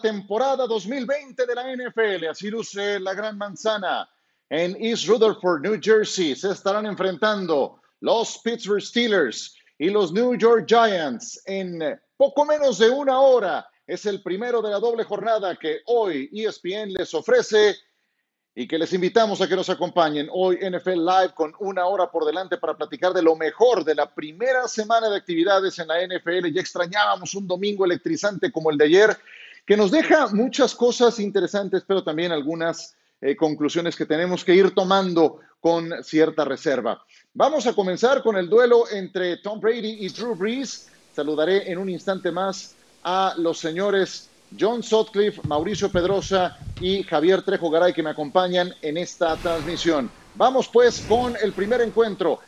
temporada 2020 de la NFL. Así luce la gran manzana. En East Rutherford, New Jersey, se estarán enfrentando los Pittsburgh Steelers y los New York Giants en poco menos de una hora. Es el primero de la doble jornada que hoy ESPN les ofrece y que les invitamos a que nos acompañen hoy NFL Live con una hora por delante para platicar de lo mejor de la primera semana de actividades en la NFL. Ya extrañábamos un domingo electrizante como el de ayer que nos deja muchas cosas interesantes, pero también algunas eh, conclusiones que tenemos que ir tomando con cierta reserva. Vamos a comenzar con el duelo entre Tom Brady y Drew Brees. Saludaré en un instante más a los señores John Sutcliffe, Mauricio Pedrosa y Javier Trejo Garay que me acompañan en esta transmisión. Vamos pues con el primer encuentro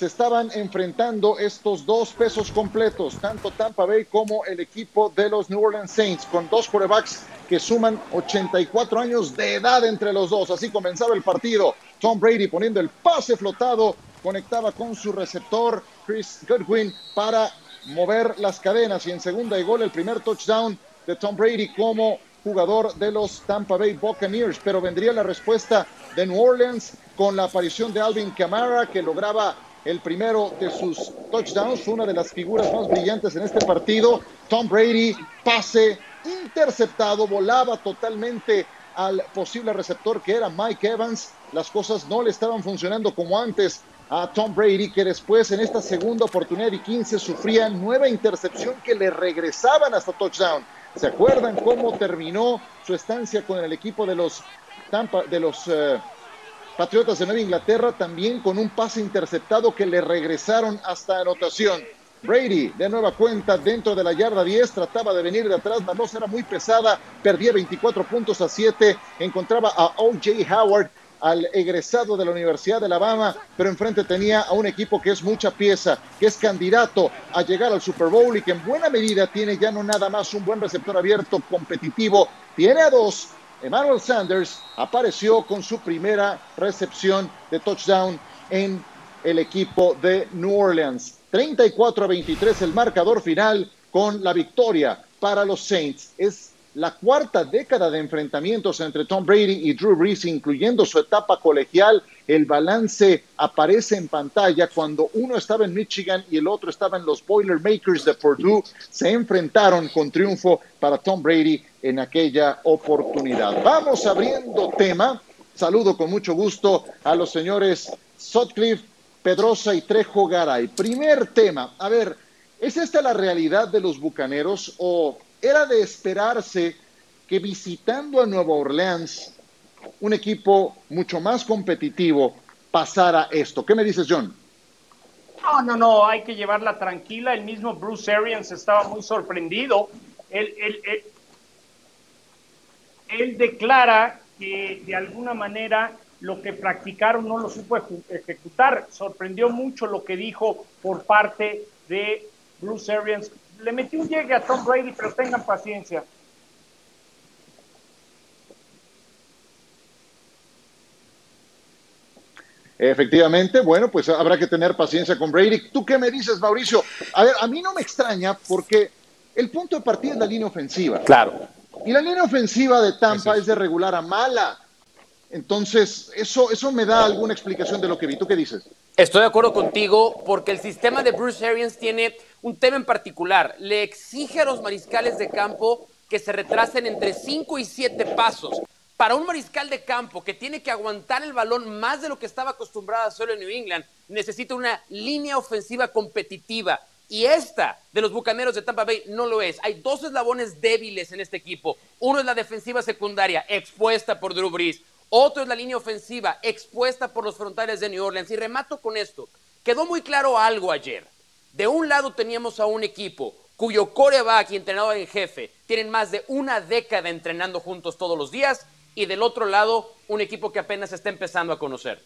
se estaban enfrentando estos dos pesos completos, tanto Tampa Bay como el equipo de los New Orleans Saints, con dos quarterbacks que suman 84 años de edad entre los dos. Así comenzaba el partido. Tom Brady poniendo el pase flotado, conectaba con su receptor Chris Goodwin para mover las cadenas y en segunda y gol el primer touchdown de Tom Brady como jugador de los Tampa Bay Buccaneers, pero vendría la respuesta de New Orleans con la aparición de Alvin Kamara que lograba el primero de sus touchdowns, una de las figuras más brillantes en este partido. Tom Brady, pase interceptado, volaba totalmente al posible receptor que era Mike Evans. Las cosas no le estaban funcionando como antes a Tom Brady, que después en esta segunda oportunidad y 15 sufría nueva intercepción que le regresaban hasta touchdown. ¿Se acuerdan cómo terminó su estancia con el equipo de los Tampa, de los eh, Patriotas de Nueva Inglaterra también con un pase interceptado que le regresaron hasta anotación. Brady, de nueva cuenta, dentro de la yarda 10, trataba de venir de atrás, la voz era muy pesada, perdía 24 puntos a 7, encontraba a O.J. Howard, al egresado de la Universidad de Alabama, pero enfrente tenía a un equipo que es mucha pieza, que es candidato a llegar al Super Bowl y que en buena medida tiene ya no nada más un buen receptor abierto competitivo, tiene a dos Emmanuel Sanders apareció con su primera recepción de touchdown en el equipo de New Orleans. 34 a 23 el marcador final con la victoria para los Saints. Es la cuarta década de enfrentamientos entre Tom Brady y Drew Brees, incluyendo su etapa colegial. El balance aparece en pantalla cuando uno estaba en Michigan y el otro estaba en los Boilermakers de Purdue. Se enfrentaron con triunfo para Tom Brady en aquella oportunidad. Vamos abriendo tema. Saludo con mucho gusto a los señores Sutcliffe, Pedrosa y Trejo Garay. Primer tema. A ver, ¿es esta la realidad de los bucaneros o era de esperarse que visitando a Nueva Orleans, un equipo mucho más competitivo, pasara esto? ¿Qué me dices, John? No, no, no, hay que llevarla tranquila. El mismo Bruce Arians estaba muy sorprendido. Él, él, él declara que de alguna manera lo que practicaron no lo supo ejecutar. Sorprendió mucho lo que dijo por parte de Bruce Arians. Le metió un llegue a Tom Brady, pero tengan paciencia. Efectivamente, bueno, pues habrá que tener paciencia con Brady. ¿Tú qué me dices, Mauricio? A ver, a mí no me extraña porque el punto de partida es la línea ofensiva. Claro. Y la línea ofensiva de Tampa es. de regular a mala. Entonces, eso, eso me da alguna explicación de lo que vi. ¿Tú qué dices? Estoy de acuerdo contigo porque el sistema de Bruce Arians tiene un tema en particular. Le exige a los mariscales de campo que se retrasen entre 5 y 7 pasos. Para un mariscal de campo que tiene que aguantar el balón más de lo que estaba acostumbrado a hacerlo en New England, necesita una línea ofensiva competitiva y esta de los Bucaneros de Tampa Bay no lo es. Hay dos eslabones débiles en este equipo. Uno es la defensiva secundaria, expuesta por Drew Brees. Otro es la línea ofensiva, expuesta por los frontales de New Orleans. Y remato con esto. Quedó muy claro algo ayer. De un lado teníamos a un equipo cuyo coreback y entrenador en jefe tienen más de una década entrenando juntos todos los días. Y del otro lado, un equipo que apenas está empezando a conocer.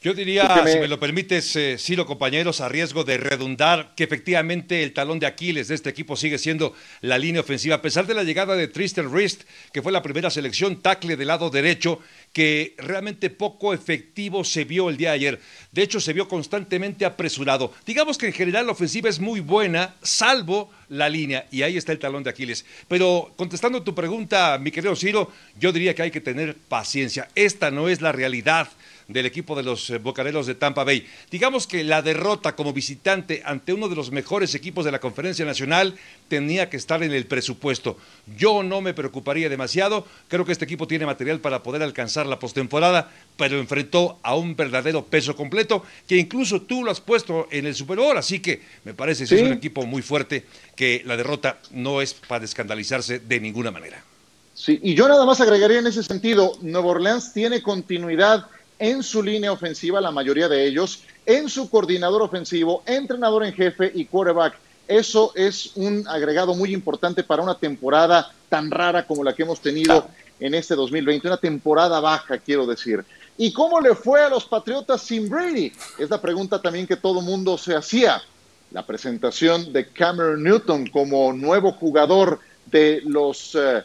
Yo diría, si me lo permites, eh, Ciro, compañeros, a riesgo de redundar, que efectivamente el talón de Aquiles de este equipo sigue siendo la línea ofensiva, a pesar de la llegada de Tristan Rist, que fue la primera selección tackle del lado derecho, que realmente poco efectivo se vio el día de ayer. De hecho, se vio constantemente apresurado. Digamos que en general la ofensiva es muy buena, salvo la línea y ahí está el talón de Aquiles. Pero contestando tu pregunta, mi querido Ciro, yo diría que hay que tener paciencia. Esta no es la realidad del equipo de los eh, Bocaneros de Tampa Bay. Digamos que la derrota como visitante ante uno de los mejores equipos de la Conferencia Nacional tenía que estar en el presupuesto. Yo no me preocuparía demasiado, creo que este equipo tiene material para poder alcanzar la postemporada, pero enfrentó a un verdadero peso completo que incluso tú lo has puesto en el Super Bowl, así que me parece que es un equipo muy fuerte que la derrota no es para escandalizarse de ninguna manera. Sí, y yo nada más agregaría en ese sentido, Nueva Orleans tiene continuidad en su línea ofensiva, la mayoría de ellos, en su coordinador ofensivo, entrenador en jefe y quarterback. Eso es un agregado muy importante para una temporada tan rara como la que hemos tenido en este 2020, una temporada baja, quiero decir. ¿Y cómo le fue a los Patriotas sin Brady? Es la pregunta también que todo mundo se hacía. La presentación de Cameron Newton como nuevo jugador de los eh,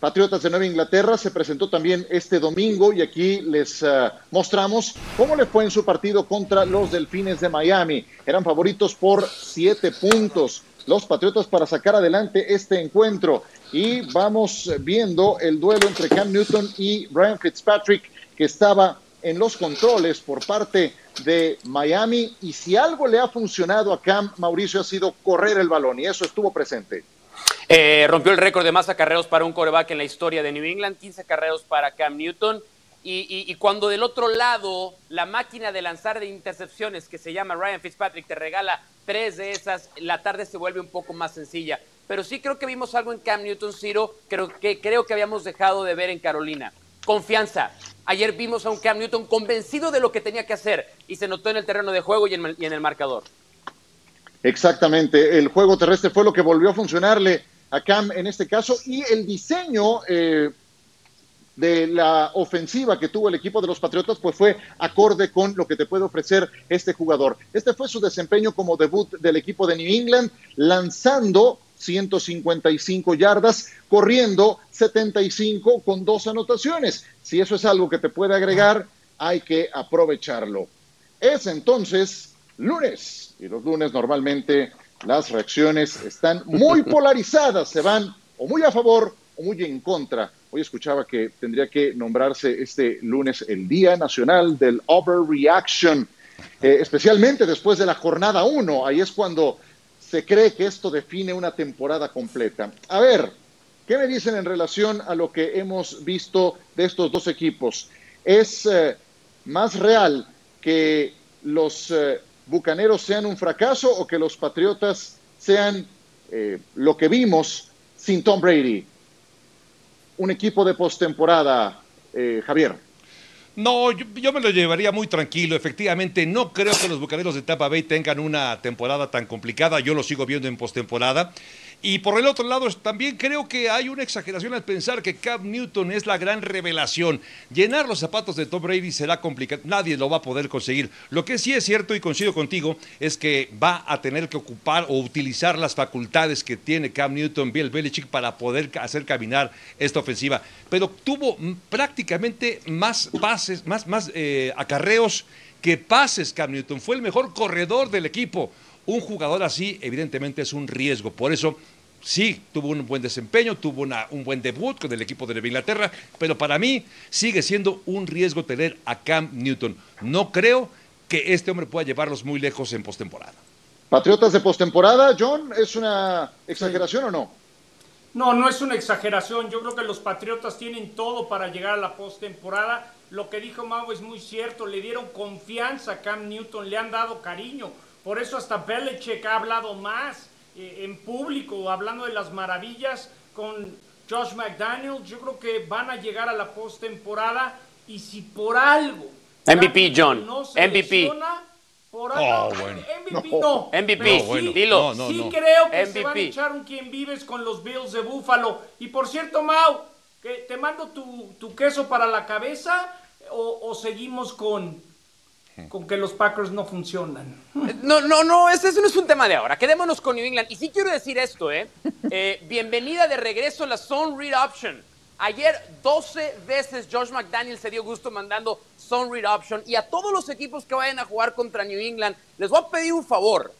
Patriotas de Nueva Inglaterra se presentó también este domingo y aquí les eh, mostramos cómo le fue en su partido contra los Delfines de Miami. Eran favoritos por siete puntos los Patriotas para sacar adelante este encuentro. Y vamos viendo el duelo entre Cam Newton y Brian Fitzpatrick que estaba en los controles por parte de Miami. Y si algo le ha funcionado a Cam, Mauricio, ha sido correr el balón y eso estuvo presente. Eh, rompió el récord de más acarreos para un coreback en la historia de New England, 15 acarreos para Cam Newton. Y, cuando del otro lado la máquina de lanzar de intercepciones que se llama Ryan Fitzpatrick te regala tres de esas, la tarde se vuelve un poco más sencilla. Pero sí creo que vimos algo en Cam Newton, Ciro, creo que, creo que habíamos dejado de ver en Carolina. Confianza. Ayer vimos a un Cam Newton convencido de lo que tenía que hacer y se notó en el terreno de juego y en, y en el marcador. Exactamente, el juego terrestre fue lo que volvió a funcionarle a Cam en este caso y el diseño eh, de la ofensiva que tuvo el equipo de los Patriotas pues fue acorde con lo que te puede ofrecer este jugador. Este fue su desempeño como debut del equipo de New England, lanzando 155 yardas, corriendo 75 con dos anotaciones. Si eso es algo que te puede agregar, hay que aprovecharlo. Es entonces lunes y los lunes normalmente las reacciones están muy polarizadas, se van o muy a favor o muy en contra. Hoy escuchaba que tendría que nombrarse este lunes el Día Nacional del Overreaction, eh, especialmente después de la jornada 1. Ahí es cuando se cree que esto define una temporada completa. A ver, ¿qué me dicen en relación a lo que hemos visto de estos dos equipos? ¿Es eh, más real que los eh, Bucaneros sean un fracaso o que los Patriotas sean eh, lo que vimos sin Tom Brady. Un equipo de postemporada, eh, Javier. No, yo, me lo llevaría muy tranquilo. Efectivamente, no creo que los Bucaneros de Tampa Bay tengan una temporada tan complicada. Yo lo sigo viendo en postemporada. Y por el otro lado, también creo que hay una exageración al pensar que Cam Newton es la gran revelación. Llenar los zapatos de Tom Brady será complicado, nadie lo va a poder conseguir. Lo que sí es cierto y coincido contigo es que va a tener que ocupar o utilizar las facultades que tiene Cam Newton, Bill Belichick para poder hacer caminar esta ofensiva. Pero tuvo prácticamente más pases, más, más eh, acarreos que pases Cam Newton. Fue el mejor corredor del equipo. Un jugador así, evidentemente, es un riesgo. Por eso, sí, tuvo un buen desempeño, tuvo un buen debut con el equipo de Nueva Inglaterra, pero para mí sigue siendo un riesgo tener a Cam Newton. No creo que este hombre pueda llevarlos muy lejos en postemporada. Patriotas de postemporada, John, ¿es una exageración o no? No, no es una exageración. Yo creo que los Patriotas tienen todo para llegar a la postemporada. Lo que dijo Mau es muy cierto. Le dieron confianza a Cam Newton, le han dado cariño. Por eso hasta Belichick ha hablado más eh, en público, hablando de las maravillas con Josh McDaniels. Yo creo que van a llegar a la postemporada y si por algo MVP John, MVP. por algo, oh, MVP no, MVP, sí, dilo. sí creo que se van a echar un quien vives con los Bills de Buffalo. Y por cierto, Mau, que te mando tu, tu queso para la cabeza o, o seguimos con con que los Packers no funcionan. No, no, no, ese, no es un tema de ahora. Quedémonos con New England. Y sí quiero decir esto, ¿eh? eh bienvenida de regreso a la Zone Read Option. Ayer 12 veces Josh McDaniel se dio gusto mandando Zone Read Option. Y a todos los equipos que vayan a jugar contra New England, les voy a pedir un favor.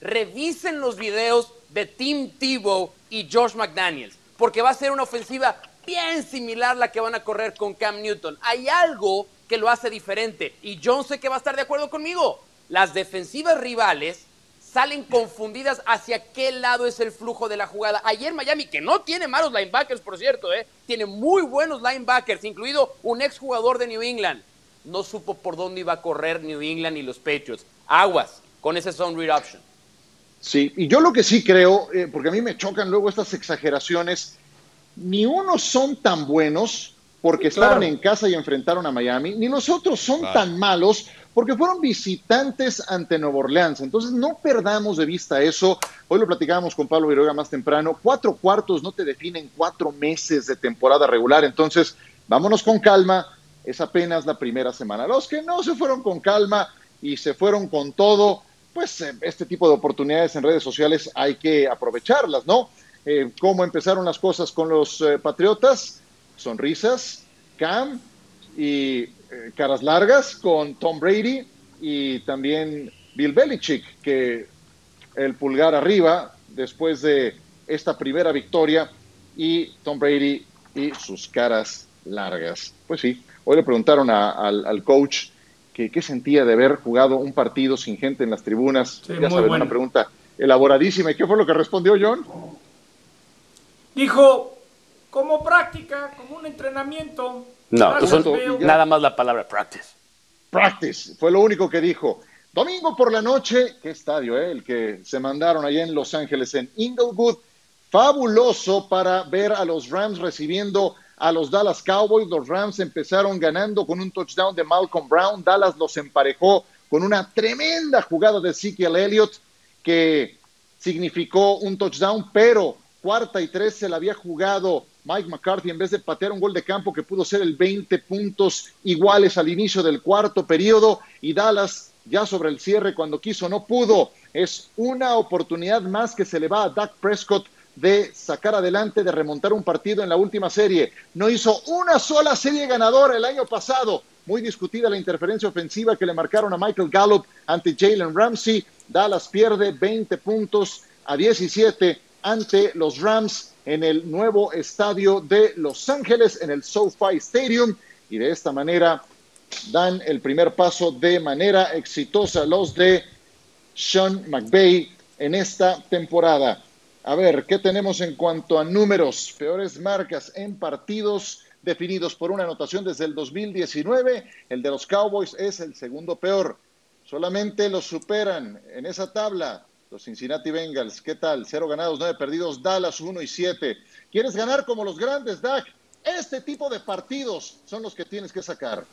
Revisen los videos de Tim Tebow y Josh McDaniels, porque va a ser una ofensiva bien similar a la que van a correr con Cam Newton. Hay algo que lo hace diferente y John sé que va a estar de acuerdo conmigo. Las defensivas rivales salen confundidas hacia qué lado es el flujo de la jugada. Ayer Miami, que no tiene malos linebackers, por cierto, ¿eh? tiene muy buenos linebackers, incluido un exjugador de New England. No supo por dónde iba a correr New England y los Patriots. Aguas con ese zone read option. Sí, y yo lo que sí creo, eh, porque a mí me chocan luego estas exageraciones, ni unos son tan buenos porque estaban en casa y enfrentaron a Miami, ni los otros son tan malos porque fueron visitantes ante Nueva Orleans. Entonces, no perdamos de vista eso. Hoy lo platicábamos con Pablo Viroga más temprano. Cuatro cuartos no te definen cuatro meses de temporada regular. Entonces, vámonos con calma. Es apenas la primera semana. Los que no se fueron con calma y se fueron con todo, pues eh, este tipo de oportunidades en redes sociales hay que aprovecharlas, ¿no? Eh, ¿Cómo empezaron las cosas con los eh, Patriotas? Sonrisas, Cam y eh, caras largas con Tom Brady y también Bill Belichick, que el pulgar arriba después de esta primera victoria y Tom Brady y sus caras largas. Pues sí, hoy le preguntaron al, coach que qué sentía de haber jugado un partido sin gente en las tribunas. ya saben, una pregunta elaboradísima. ¿Y qué fue lo que respondió John? Dijo, como práctica, como un entrenamiento, no, nada más la palabra practice. Practice, fue lo único que dijo. Domingo por la noche, qué estadio, eh? el que se mandaron allá en Los Ángeles, en Inglewood. Fabuloso para ver a los Rams recibiendo a los Dallas Cowboys. Los Rams empezaron ganando con un touchdown de Malcolm Brown. Dallas los emparejó con una tremenda jugada de Ezekiel Elliott que significó un touchdown, pero cuarta y tres se la había jugado Mike McCarthy en vez de patear un gol de campo que pudo ser el 20 puntos iguales al inicio del cuarto periodo y Dallas ya sobre el cierre cuando quiso no pudo. Es una oportunidad más que se le va a Dak Prescott de sacar adelante, de remontar un partido en la última serie. No hizo una sola serie ganadora el año pasado. Muy discutida la interferencia ofensiva que le marcaron a Michael Gallup ante Jalen Ramsey. Dallas pierde 20 puntos a 17 ante los Rams en el nuevo estadio de Los Ángeles, en el SoFi Stadium, y de esta manera dan el primer paso de manera exitosa los de Sean McVay en esta temporada. A ver, ¿qué tenemos en cuanto a números? Peores marcas en partidos definidos por una anotación desde el 2019. El de los Cowboys es el segundo peor. Solamente los superan en esa tabla los Cincinnati Bengals, ¿qué tal? Cero ganados, nueve perdidos. Dallas, uno y siete. ¿Quieres ganar como los grandes, Dak? Este tipo de partidos son los que tienes que sacar.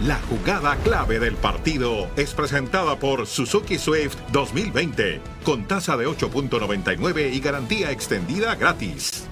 La jugada clave del partido es presentada por Suzuki Swift 2020, con tasa de 8.99 y garantía extendida gratis.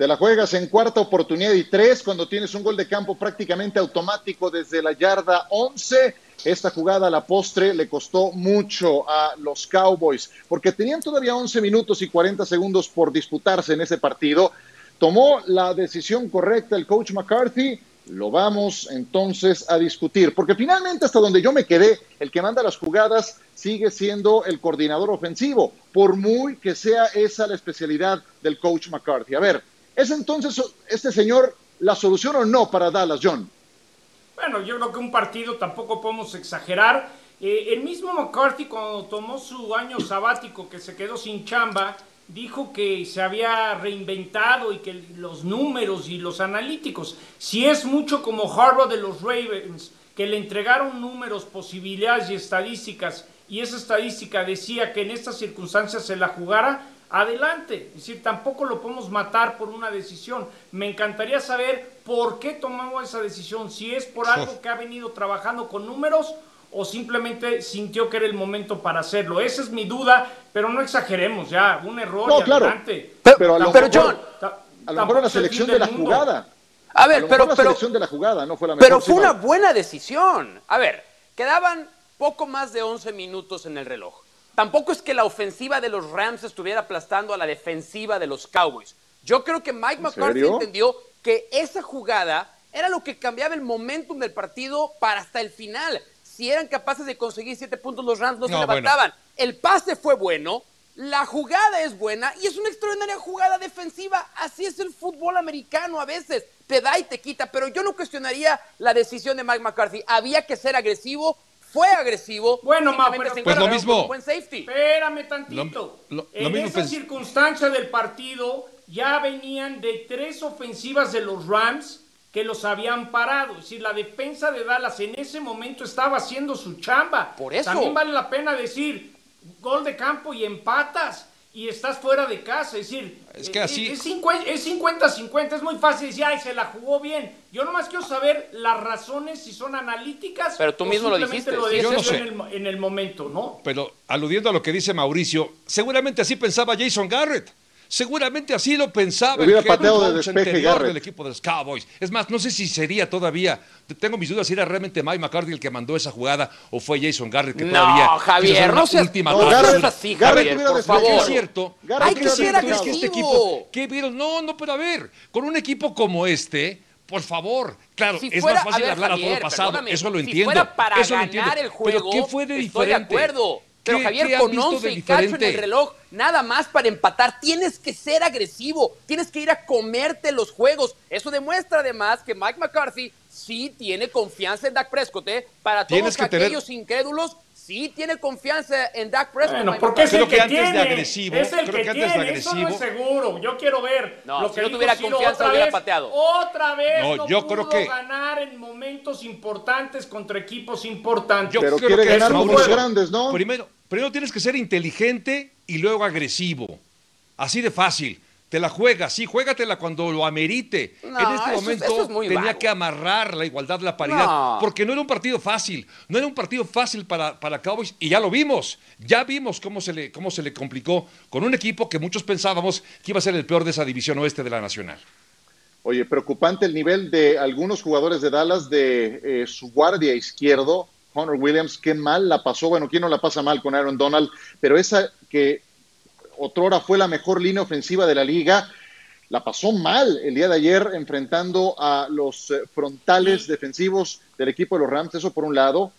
Te la juegas en cuarta oportunidad y tres cuando tienes un gol de campo prácticamente automático desde la yarda 11. Esta jugada a la postre le costó mucho a los Cowboys porque tenían todavía 11 minutos y 40 segundos por disputarse en ese partido. Tomó la decisión correcta el coach McCarthy. Lo vamos entonces a discutir, porque finalmente hasta donde yo me quedé, el que manda las jugadas sigue siendo el coordinador ofensivo, por muy que sea esa la especialidad del coach McCarthy. A ver, ¿Es entonces este señor la solución o no para Dallas, John? Bueno, yo creo que un partido tampoco podemos exagerar. Eh, el mismo McCarthy cuando tomó su año sabático que se quedó sin chamba, dijo que se había reinventado y que los números y los analíticos, si es mucho como Harvard de los Ravens, que le entregaron números, posibilidades y estadísticas, y esa estadística decía que en estas circunstancias se la jugara, adelante. Es decir, tampoco lo podemos matar por una decisión. Me encantaría saber por qué tomamos esa decisión, si es por algo que ha venido trabajando con números o simplemente sintió que era el momento para hacerlo. Esa es mi duda, pero no exageremos ya, un error no, claro. Pero, a lo mejor, John, a lo mejor la selección de la jugada. A ver, pero, la pero, selección de la jugada no fue la mejor. Pero fue una buena decisión. A ver, quedaban poco más de 11 minutos en el reloj. Tampoco es que la ofensiva de los Rams estuviera aplastando a la defensiva de los Cowboys. Yo creo que Mike McCarthy entendió que esa jugada era lo que cambiaba el momentum del partido para hasta el final. Si eran capaces de conseguir siete puntos, los Rams no, se bueno. levantaban. El pase fue bueno, la jugada es buena y es una extraordinaria jugada defensiva. Así es el fútbol americano a veces. Te da y te quita, pero yo no cuestionaría la decisión de Mike McCarthy. Había que ser agresivo, fue agresivo. Bueno, Ma, pero- se Pues lo mismo. buen safety. Espérame tantito. Lo- lo- en lo mismo esa circunstancia del partido ya venían de tres ofensivas de los Rams que los habían parado. Es decir, la defensa de Dallas en ese momento estaba haciendo su chamba. Por eso. También vale la pena decir, gol de campo y empatas y estás fuera de casa. Es decir, Es que así- es 50 es 50-50. Es muy fácil decir, ay, se la jugó bien. Yo nomás quiero saber las razones, si son analíticas. Pero tú o mismo lo dijiste, Lo yo no sé. en, el, en el momento, ¿no? Pero aludiendo a lo que dice Mauricio, seguramente así pensaba Jason Garrett. Seguramente así lo pensaba el head anterior del equipo de los Cowboys. Es más, no sé si sería todavía, tengo mis dudas si era realmente Mike McCarthy el que mandó esa jugada o fue Jason Garrett que todavía No, Javier, no seas, última No, Garrett- así, Garrett Javier, por favor. es cierto, Garrett que es que este equipo, ¿qué vieron? No, no, pero a ver, con un equipo como este, por favor, claro, Si es fuera- más fácil a ver, hablar a todo pasado, eso lo si entiendo. fuera para eso lo entiendo. el juego, pero ¿qué fue de estoy de diferente? acuerdo. Pero ¿Qué- Javier, con visto 11 de y cacho en el reloj, nada más para empatar, tienes que ser agresivo, tienes que ir a comerte los juegos. Eso demuestra además que Mike McCarthy sí tiene confianza en Dak Prescott, ¿eh? Para todos tener- aquellos incrédulos, sí tiene confianza en Dak Prescott. Bueno, porque es Creo el que que, antes de tiene. agresivo, es el creo que, que antes de tiene. Eso no es agresivo. seguro. Yo quiero ver. No, lo si que no dijo tuviera Ciro confianza, otra hubiera vez, pateado. Otra vez No, no, yo pudo creo que- ganar en momentos importantes contra equipos importantes. Yo Pero creo quiere que ganar Mauricio. los grandes, ¿no? Primero, primero tienes que ser inteligente y luego agresivo. Así de fácil. Te la juegas, sí, juégatela cuando lo amerite. No, en este momento eso es muy tenía vago. que amarrar la igualdad, la paridad, No. porque no era un partido fácil. No era un partido fácil para, para Cowboys y ya lo vimos. Ya vimos cómo se, le, cómo se le complicó con un equipo que muchos pensábamos que iba a ser el peor de esa división oeste de la Nacional. Oye, preocupante el nivel de algunos jugadores de Dallas de eh, su guardia izquierdo, Hunter Williams, qué mal la pasó. Bueno, ¿quién no la pasa mal con Aaron Donald? Pero esa que otrora fue la mejor línea ofensiva de la liga, la pasó mal el día de ayer enfrentando a los eh, frontales defensivos del equipo de los Rams, eso por un lado.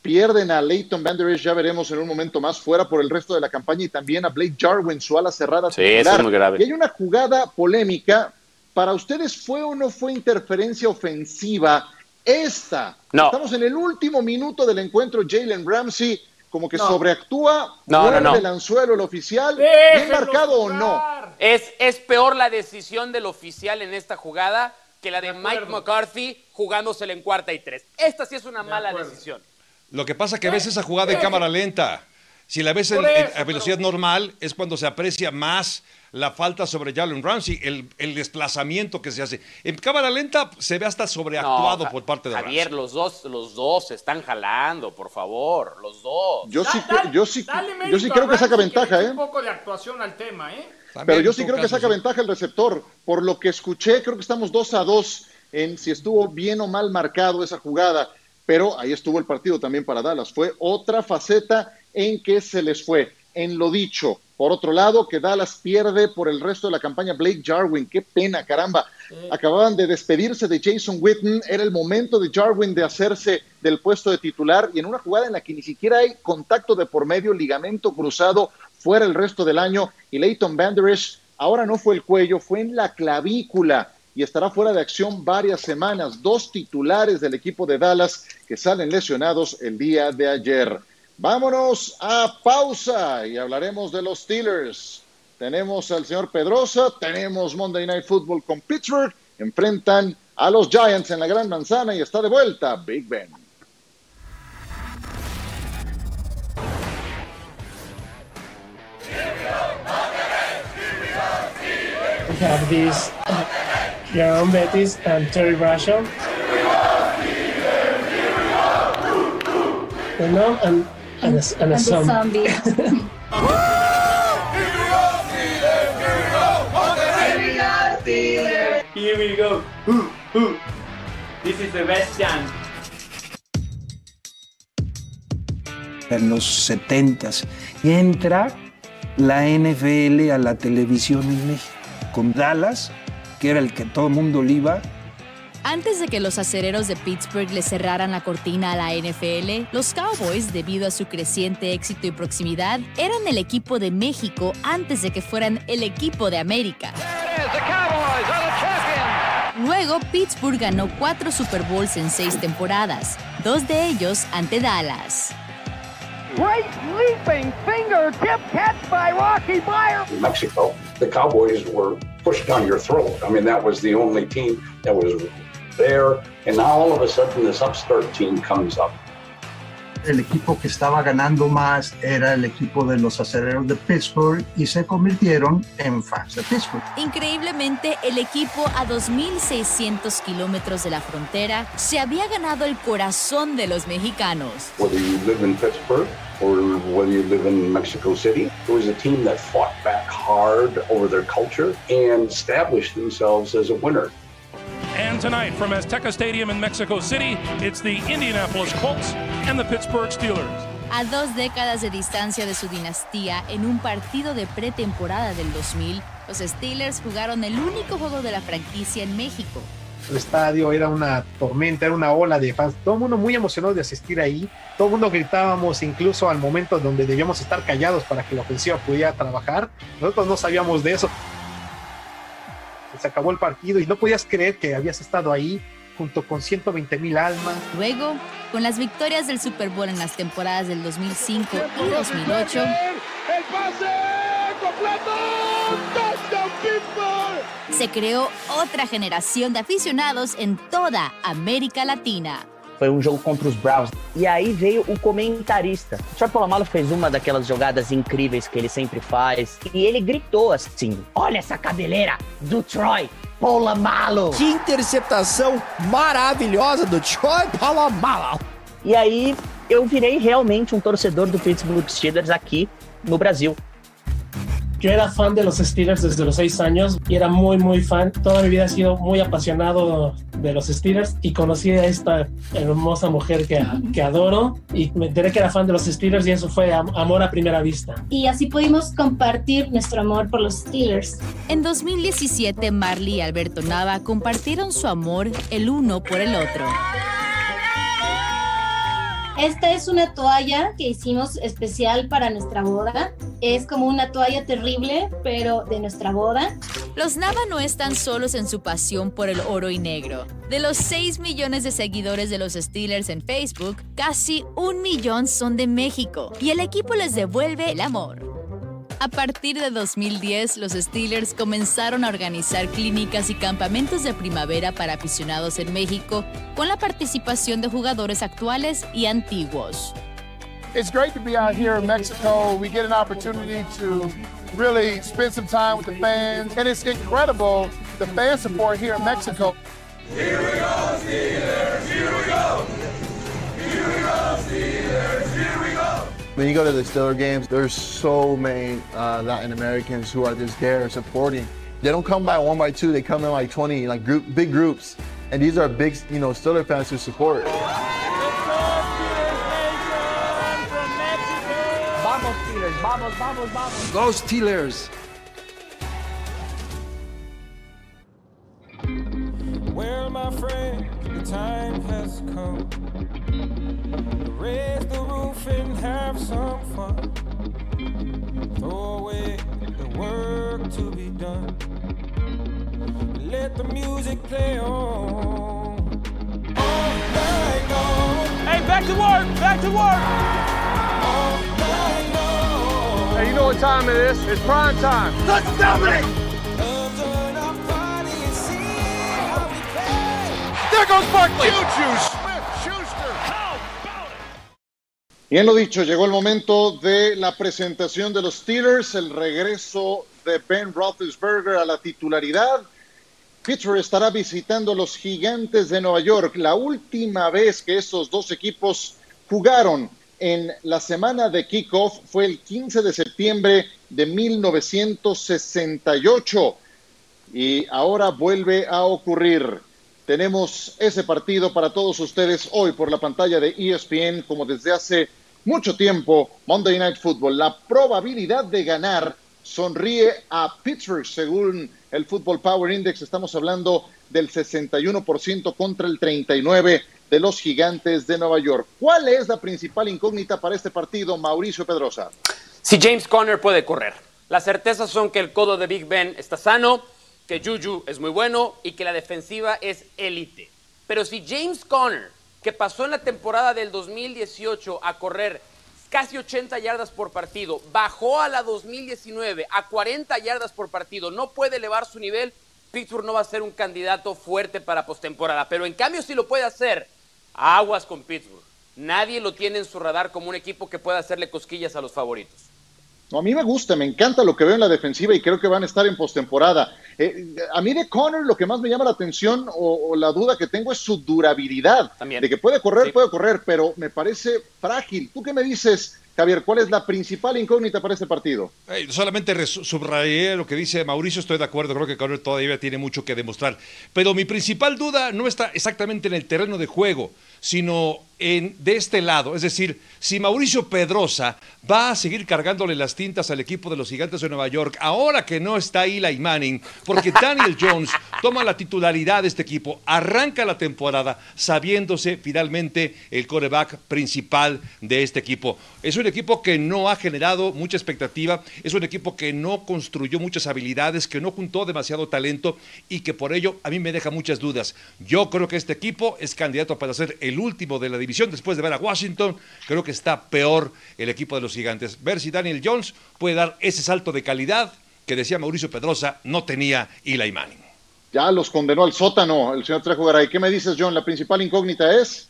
Pierden a Leighton Van Der Esch, ya veremos en un momento más, fuera por el resto de la campaña, y también a Blake Jarwin, su ala cerrada. Sí, eso es muy grave. Y hay una jugada polémica. ¿Para ustedes fue o no fue interferencia ofensiva esta? No. Estamos en el último minuto del encuentro. Jalen Ramsey como que No. sobreactúa, No, no, no. el anzuelo el oficial. ¿Bien marcado o no? Es, es peor la decisión del oficial en esta jugada que la de, De Mike. McCarthy jugándosela en cuarta y tres. Esta sí es una mala acuerdo. decisión. Lo que pasa es que ves esa jugada en cámara lenta. Si la ves en, Por eso, en- a velocidad normal, es cuando se aprecia más la falta sobre Jalen Ramsey, el, el desplazamiento que se hace. En cámara lenta se ve hasta sobreactuado por parte de Javier, Ramsey. los dos, los dos se están jalando, por favor, los dos. Yo sí, yo sí, dale yo sí creo que saca ventaja, le ¿eh? Un poco de actuación al tema, ¿eh? También, Pero yo sí creo que saca sí. ventaja el receptor. Por lo que escuché, creo que estamos 2 a 2 en si estuvo bien o mal marcado esa jugada. Pero ahí estuvo el partido también para Dallas. Fue otra faceta en que se les fue. En lo dicho, por otro lado, que Dallas pierde por el resto de la campaña Blake Jarwin. Qué pena, caramba. Acababan de despedirse de Jason Witten. Era el momento de Jarwin de hacerse del puesto de titular. Y en una jugada en la que ni siquiera hay contacto de por medio, ligamento cruzado, fuera el resto del año. Y Leighton Van Der Esch ahora no fue el cuello, fue en la clavícula y estará fuera de acción varias semanas. Dos titulares del equipo de Dallas que salen lesionados el día de ayer. Vámonos a pausa y hablaremos de los Steelers. Tenemos al señor Pedrosa, tenemos Monday Night Football con Pittsburgh, enfrentan a los Giants en la Gran Manzana y está de vuelta Big Ben. We Jerome Bettis and Terry and a, and a and the zombie. zombie. Here we go. This is the best chance. en los 70s y entra la NFL a la televisión en México con Dallas que era el que todo el mundo le iba, Antes de que los acereros de Pittsburgh le cerraran la cortina a la NFL, los Cowboys, debido a su creciente éxito y proximidad, eran el equipo de México antes de que fueran el equipo de América. Luego, Pittsburgh ganó cuatro Super Bowls en seis temporadas, dos de ellos ante Dallas. Great leaping fingertip catch by Rocky Meyer. In Mexico, the Cowboys were pushed down your throat. I mean, that was the only team that was there. And now all of a sudden, this upstart team comes up. El equipo que estaba ganando más era el equipo de los acereros de Pittsburgh y se convirtieron en fans de Pittsburgh. Increíblemente, el equipo a 2.600 kilómetros de la frontera se había ganado el corazón de los mexicanos. Whether you live in Pittsburgh or whether you live in Mexico City, it was a team that fought back hard over their culture and established themselves as a winner. And tonight from Azteca Stadium in Mexico City, it's the Indianapolis Colts and the Pittsburgh Steelers. A dos décadas de distancia de su dinastía, en un partido de pretemporada del 2000, los Steelers jugaron el único juego de la franquicia en México. El estadio era una tormenta, era una ola de fans. Todo el mundo muy emocionado de asistir ahí. Todo el mundo gritábamos incluso al momento donde debíamos estar callados para que la ofensiva pudiera trabajar. Nosotros no sabíamos de eso se acabó el partido y no podías creer que habías estado ahí junto con 120 mil almas. Luego, con las victorias del Super Bowl en las temporadas del 2005 y 2008, ¡El pase completo! ¡Touchdown Pittsburgh! se creó otra generación de aficionados en toda América Latina. Foi um jogo contra os Browns. E aí veio o comentarista. O Troy Polamalu fez uma daquelas jogadas incríveis que ele sempre faz. E ele gritou assim: Olha essa cabeleira do Troy Polamalu. Que interceptação maravilhosa do Troy Polamalu. E aí eu virei realmente um torcedor do Pittsburgh Steelers aqui no Brasil. Yo era fan de los Steelers desde los seis años y era muy, muy fan. Toda mi vida he sido muy apasionado de los Steelers y conocí a esta hermosa mujer que, que adoro y me enteré que era fan de los Steelers y eso fue am- amor a primera vista. Y así pudimos compartir nuestro amor por los Steelers. En 2017, Marley y Alberto Nava compartieron su amor el uno por el otro. Esta es una toalla que hicimos especial para nuestra boda. Es como una toalla terrible, pero de nuestra boda. Los Nava no están solos en su pasión por el oro y negro. De los 6 millones de seguidores de los Steelers en Facebook, casi un millón son de México y el equipo les devuelve el amor. A partir de 2010, los Steelers comenzaron a organizar clínicas y campamentos de primavera para aficionados en México con la participación de jugadores actuales y antiguos. It's great to be out here in Mexico. We get an opportunity to really spend some time with the fans, and it's incredible the fan support here in Mexico. Here we go, Steelers! Here we When you go to the Steeler games, there's so many uh, Latin Americans who are just there supporting. They don't come by one by two; they come in like 20, like group, big groups. And these are big, you know, Steeler fans who support. Vamos, Steelers! Vamos, vamos, vamos! Go Steelers! Well, my friend, the time has come. Raise the roof and have some fun. Throw away the work to be done. Let the music play on. All night long. Hey, back to work! Back to work! All night long. Hey, you know what time it is? It's prime time. Let's dominate! There goes Barkley. Bien lo dicho, llegó el momento de la presentación de los Steelers, el regreso de Ben Roethlisberger a la titularidad. Pittsburgh estará visitando a los Gigantes de Nueva York. La última vez que estos dos equipos jugaron en la semana de kickoff fue el 15 de septiembre de 1968 y ahora vuelve a ocurrir. Tenemos ese partido para todos ustedes hoy por la pantalla de ESPN como desde hace mucho tiempo, Monday Night Football. La probabilidad de ganar sonríe a Pittsburgh según el Football Power Index, estamos hablando del 61% contra el 39% de los gigantes de Nueva York. ¿Cuál es la principal incógnita para este partido, Mauricio Pedrosa? Si James Conner puede correr. Las certezas son que el codo de Big Ben está sano, que Juju es muy bueno y que la defensiva es élite. Pero si James Conner, que pasó en la temporada del 2018 a correr casi 80 yardas por partido, bajó a la 2019 a 40 yardas por partido, no puede elevar su nivel, Pittsburgh no va a ser un candidato fuerte para postemporada. Pero en cambio, si lo puede hacer, aguas con Pittsburgh. Nadie lo tiene en su radar como un equipo que pueda hacerle cosquillas a los favoritos. No, a mí me gusta, me encanta lo que veo en la defensiva y creo que van a estar en postemporada. Eh, a mí de Connor lo que más me llama la atención o, o la duda que tengo es su durabilidad. También. De que puede correr, Sí. puede correr, pero me parece frágil. ¿Tú qué me dices, Javier? ¿Cuál es la principal incógnita para este partido? Solamente subrayé lo que dice Mauricio, estoy de acuerdo, creo que Conner todavía tiene mucho que demostrar. Pero mi principal duda no está exactamente en el terreno de juego, sino en de este lado. Es decir, si Mauricio Pedrosa va a seguir cargándole las tintas al equipo de los Gigantes de Nueva York, ahora que no está Eli Manning, porque Daniel Jones toma la titularidad de este equipo, arranca la temporada sabiéndose finalmente el coreback principal de este equipo. Es un equipo que no ha generado mucha expectativa, es un equipo que no construyó muchas habilidades, que no juntó demasiado talento y que por ello a mí me deja muchas dudas. Yo creo que este equipo es candidato para ser el último de la división después de ver a Washington. Creo que está peor el equipo de los gigantes. Ver si Daniel Jones puede dar ese salto de calidad que decía Mauricio Pedrosa no tenía Eli Manning. Ya los condenó al sótano el señor Trejo Garay. ¿Qué me dices, John? La principal incógnita es.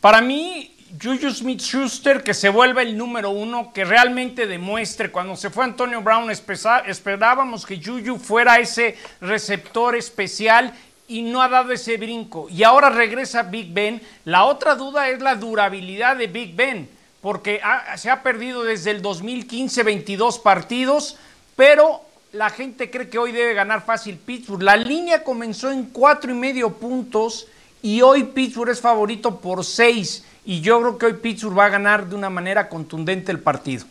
Para mí, Juju Smith-Schuster, que se vuelva el número uno, que realmente demuestre. Cuando se fue Antonio Brown, esperábamos que Juju fuera ese receptor especial y no ha dado ese brinco. Y ahora regresa Big Ben. La otra duda es la durabilidad de Big Ben, porque se ha perdido desde el 2015 22 partidos, pero la gente cree que hoy debe ganar fácil Pittsburgh. La línea comenzó en cuatro y medio puntos y hoy Pittsburgh es favorito por seis. Y yo creo que hoy Pittsburgh va a ganar de una manera contundente el partido.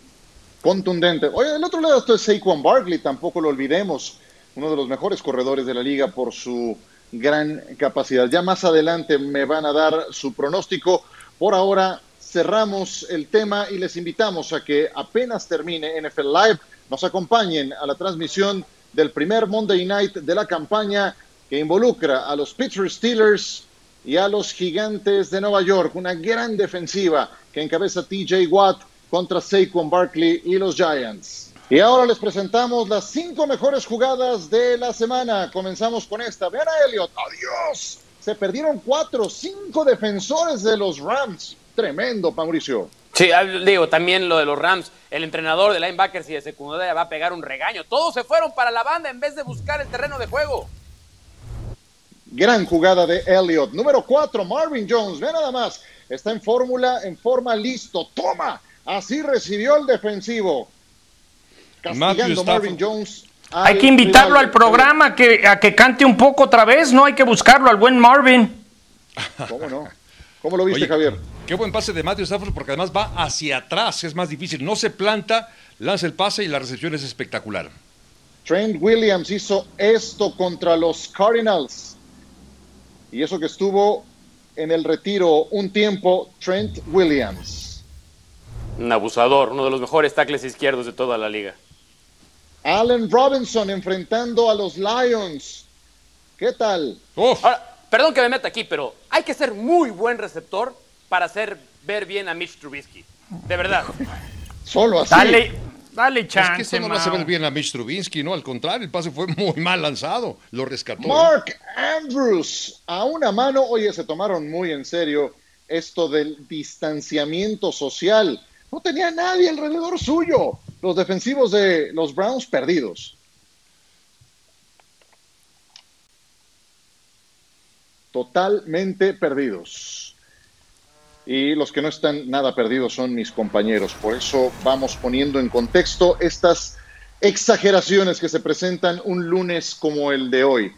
contundente. Oye, del otro lado esto es Saquon Barkley, tampoco lo olvidemos, uno de los mejores corredores de la liga por su gran capacidad. Ya más adelante me van a dar su pronóstico. Por ahora cerramos el tema y les invitamos a que apenas termine NFL Live nos acompañen a la transmisión del primer Monday Night de la campaña que involucra a los Pittsburgh Steelers y a los Gigantes de Nueva York, una gran defensiva que encabeza TJ Watt contra Saquon Barkley y los Giants. Y ahora les presentamos las cinco mejores jugadas de la semana. Comenzamos con esta. Vean a Elliot. ¡Adiós! Se perdieron cuatro, cinco defensores de los Rams. Tremendo, Mauricio. Sí, ah, digo, también lo de los Rams, el entrenador de linebackers y de secundaria va a pegar un regaño. Todos se fueron para la banda en vez de buscar el terreno de juego. Gran jugada de Elliott. Número 4, Marvin Jones. Ve nada más. Está en fórmula, en forma listo. Toma. Así recibió el defensivo. Castigando Matthew Marvin Stafford. Jones. Hay que invitarlo al programa que, a que cante un poco otra vez, ¿no? Hay que buscarlo al buen Marvin. ¿Cómo no? ¿Cómo lo viste, Oye, Javier? Qué buen pase de Matthew Stafford porque además va hacia atrás, es más difícil. No se planta, lanza el pase y la recepción es espectacular. Trent Williams hizo esto contra los Cardinals. Y eso que estuvo en el retiro un tiempo, Trent Williams. Un abusador, uno de los mejores tackles izquierdos de toda la liga. Allen Robinson enfrentando a los Lions. ¿Qué tal? Ahora, perdón que me meta aquí, pero hay que ser muy buen receptor para hacer ver bien a Mitch Trubisky. De verdad. Solo así. Dale, dale es chance, que esto no lo hace ver bien a Mitch Trubinsky, no, al contrario, el pase fue muy mal lanzado, lo rescató. Mark Andrews a una mano. Oye, se tomaron muy en serio esto del distanciamiento social. No tenía nadie alrededor suyo. Los defensivos de los Browns perdidos. Totalmente perdidos. Y los que no están nada perdidos son mis compañeros. Por eso vamos poniendo en contexto estas exageraciones que se presentan un lunes como el de hoy.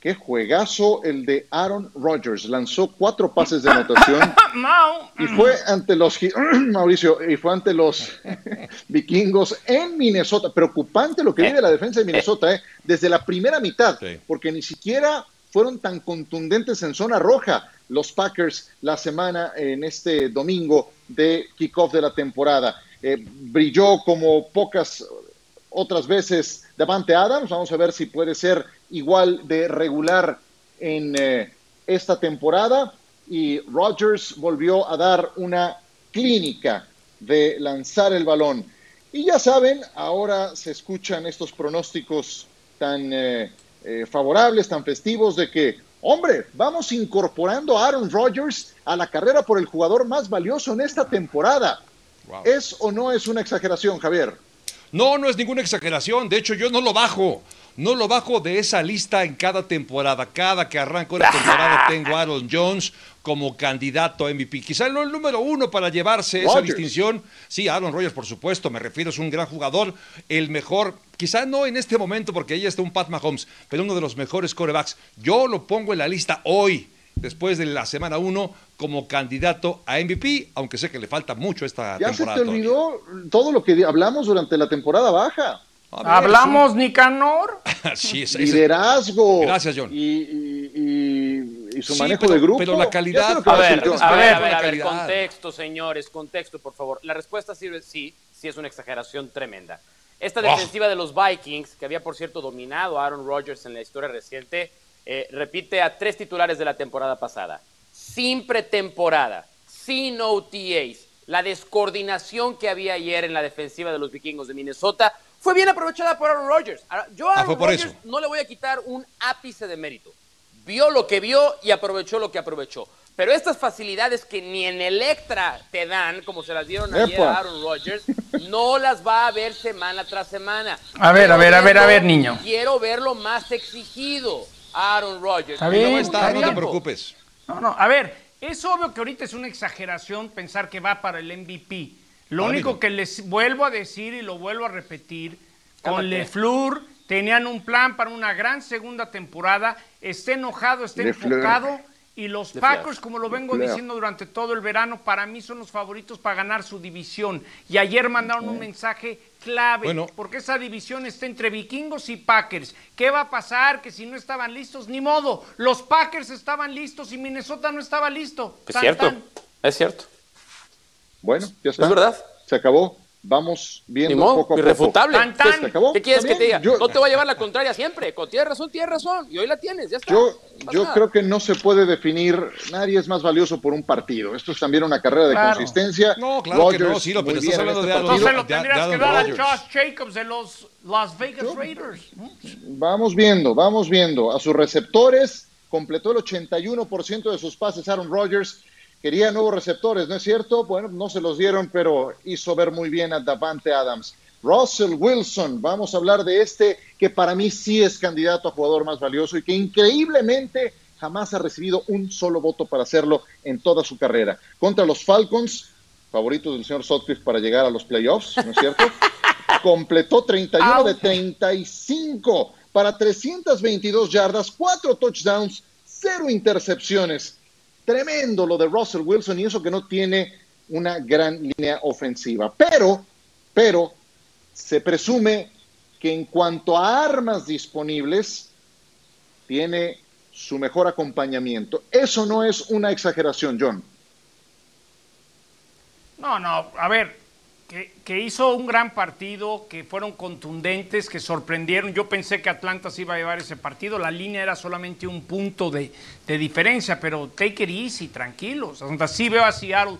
Qué juegazo el de Aaron Rodgers. Lanzó cuatro pases de anotación y fue ante los Mauricio y fue ante los vikingos en Minnesota. Preocupante lo que vive la defensa de Minnesota, ¿eh? desde la primera mitad, porque ni siquiera fueron tan contundentes en zona roja los Packers la semana en este domingo de kickoff de la temporada. Eh, brilló como pocas otras veces Davante Adams. Vamos a ver si puede ser igual de regular en eh, esta temporada. Y Rodgers volvió a dar una clínica de lanzar el balón. Y ya saben, ahora se escuchan estos pronósticos tan eh, eh, favorables, tan festivos de que, hombre, vamos incorporando a Aaron Rodgers a la carrera por el jugador más valioso en esta temporada. ¿Es o no es una exageración, Javier? No, no es ninguna exageración. De hecho, yo no lo bajo. No lo bajo de esa lista en cada temporada. Cada que arranco la temporada tengo a Aaron Jones como candidato a MVP. Quizá no el número uno para llevarse esa distinción. Sí, Aaron Rodgers, por supuesto, me refiero, es un gran jugador. El mejor, quizá no en este momento porque ahí está un Pat Mahomes, pero uno de los mejores corebacks. Yo lo pongo en la lista hoy después de la semana 1 como candidato a MVP, aunque sé que le falta mucho esta ya temporada. Ya se te olvidó todo lo que hablamos durante la temporada baja. Ver, ¿Hablamos, Nicanor? sí, es, Liderazgo. Gracias, John. Y, y, y su sí, manejo pero, de grupo. Pero la calidad. A ver, a ver, a ver, a ver, contexto, señores, contexto, por favor. La respuesta sirve sí, sí es una exageración tremenda. Esta defensiva oh. de los Vikings, que había por cierto dominado a Aaron Rodgers en la historia reciente, eh, repite a tres titulares de la temporada pasada. Sin pretemporada, sin OTAs, la descoordinación que había ayer en la defensiva de los vikingos de Minnesota fue bien aprovechada por Aaron Rodgers. Yo a Aaron ah, Rodgers no le voy a quitar un ápice de mérito. Vio lo que vio y aprovechó lo que aprovechó. Pero estas facilidades que ni en Electra te dan, como se las dieron ayer a Aaron Rodgers, no las va a ver semana tras semana. A ver, a ver, a ver, a ver, niño. Quiero verlo más exigido. Aaron Rodgers. Está bien, no, está, no te preocupes. No, no, a ver, es obvio que ahorita es una exageración pensar que va para el MVP. Lo único que les vuelvo a decir y lo vuelvo a repetir, con LeFleur tenían un plan para una gran segunda temporada, esté enojado, esté enfocado y los Packers, como lo vengo diciendo durante todo el verano, para mí son los favoritos para ganar su división. Y ayer mandaron un mensaje clave, porque esa división está entre vikingos y Packers. ¿Qué va a pasar? Que si no estaban listos, ni modo. Los Packers estaban listos y Minnesota no estaba listo. Es cierto, es cierto. Bueno, ya está. Es verdad. Se acabó. Vamos viendo modo, poco a irrefutable. ¿Qué quieres que te diga? Yo, no te va a llevar la contraria siempre. Con tienes razón, tienes razón. Y hoy la tienes, ya está. Yo, yo creo que no se puede definir, nadie es más valioso por un partido. Esto es también una carrera de claro. consistencia. No, claro que no, sí, lo, pero estás hablando este de Entonces Aaron, lo tendrías que dar a. Josh Jacobs de los Las Vegas Yo, Raiders. Vamos viendo, vamos viendo. A sus receptores, completó el 81% de sus pases Aaron Rodgers. Quería nuevos receptores, ¿no es cierto? Bueno, no se los dieron, pero hizo ver muy bien a Davante Adams. Russell Wilson, vamos a hablar de este que para mí sí es candidato a jugador más valioso y que increíblemente jamás ha recibido un solo voto para hacerlo en toda su carrera. Contra los Falcons, favoritos del señor Sutcliffe para llegar a los playoffs, ¿no es cierto? Completó 31 de 35 para 322 yardas, 4 touchdowns, 0 intercepciones. Tremendo lo de Russell Wilson y eso que no tiene una gran línea ofensiva. Pero, pero, se presume que en cuanto a armas disponibles, tiene su mejor acompañamiento. Eso no es una exageración, John. No, no, a ver, que, que, hizo un gran partido, que fueron contundentes, que sorprendieron. Yo pensé que Atlanta se iba a llevar ese partido. La línea era solamente un punto de, de diferencia, pero take it easy, tranquilos. Sí veo a Seattle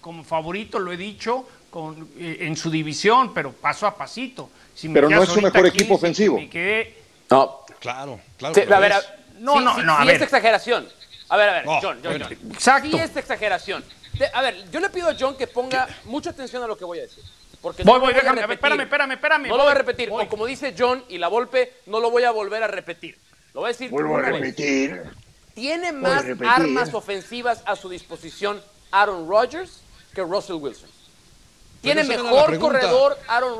como favorito, lo he dicho, con, eh, en su división, pero paso a pasito. Si pero no es su mejor 15, equipo ofensivo. Quedé... No, claro, claro. Sí, a ver, a, no, sí, no, sí, no, a sí ver. es exageración. A ver, a ver, No, John, John. John. Exacto. Sí es exageración. A ver, yo le pido a John que ponga mucha atención a lo que voy a decir. Porque Voy, no voy, déjame, a ver, repetir. espérame, espérame, espérame. No lo voy a repetir. voy. O como dice John y la Volpe, no lo voy a volver a repetir. Lo voy a decir Vuelvo a vez. repetir. ¿Tiene más repetir. armas ofensivas a su disposición Aaron Rodgers que Russell Wilson? ¿Tiene no mejor corredor Aaron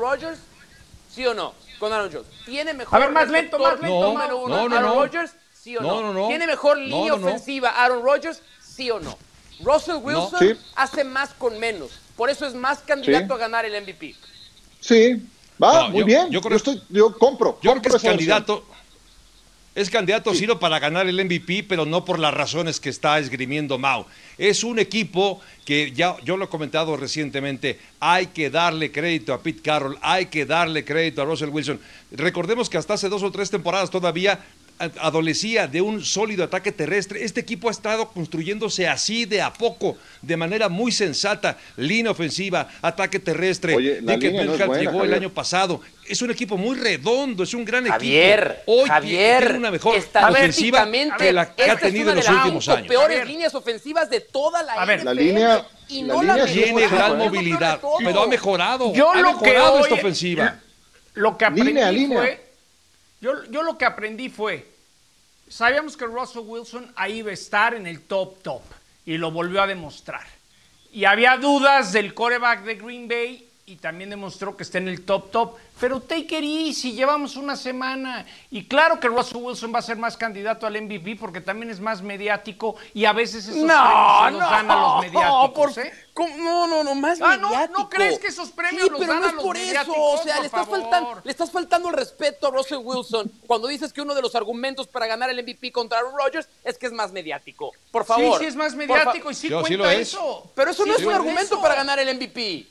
¿Sí o no? Con Aaron Jones. ¿Tiene mejor A ver, más lento, más lento, número más- uno no, no, Aaron no. Rodgers? ¿Sí o No, no? no, no. ¿Tiene mejor No, línea no, no. ofensiva Aaron Rodgers? ¿Sí o no? Russell Wilson Sí. hace más con menos. Por eso es más candidato Sí. a ganar el MVP. Sí, va, No, muy yo- bien. yo Yo, creo- estoy, yo compro. Yo creo que es versión. candidato. Es candidato Ciro para ganar el MVP, pero no por las razones que está esgrimiendo Mau. Es un equipo que ya yo lo he comentado recientemente, hay que darle crédito a Pete Carroll, hay que darle crédito a Russell Wilson. Recordemos que hasta hace dos o tres temporadas todavía adolecía de un sólido ataque terrestre. Este equipo ha estado construyéndose así de a poco, de manera muy sensata. Línea ofensiva, ataque terrestre. Oye, la línea no es Metcalf buena, llegó el año pasado. Es un equipo muy redondo, es un gran Javier, equipo. Hoy Javier, tiene una mejor ofensiva que la que ha tenido en los últimos años. peores Javier. líneas ofensivas de toda la A ver, NFL. La línea- y la no la sí Tiene gran movilidad, pero ha mejorado. Yo ha lo que mejorado hoy- esta ofensiva. Lo que aprendí Línea, línea. Yo, yo lo que aprendí fue. Sabíamos que Russell Wilson ahí iba a estar en el top top. Y lo volvió a demostrar. Y había dudas del coreback de Green Bay. Y también demostró que está en el top top. Pero take it easy, llevamos una semana. Y claro que Russell Wilson va a ser más candidato al MVP porque también es más mediático. Y a veces esos premios No, se los no, dan a los mediáticos. por- ¿eh? ¿Cómo? No, no, no, más Ah, no, mediático. ¿no crees que esos premios Sí, los pero dan no a es los por eso, o sea, por le estás, favor? faltando, le estás faltando el respeto a Russell Wilson cuando dices que uno de los argumentos para ganar el MVP contra Aaron Rodgers es que es más mediático. Por favor. Sí, sí es más mediático y sí Yo, sí cuenta es. eso. Pero eso Sí no es un argumento eso. para ganar el MVP.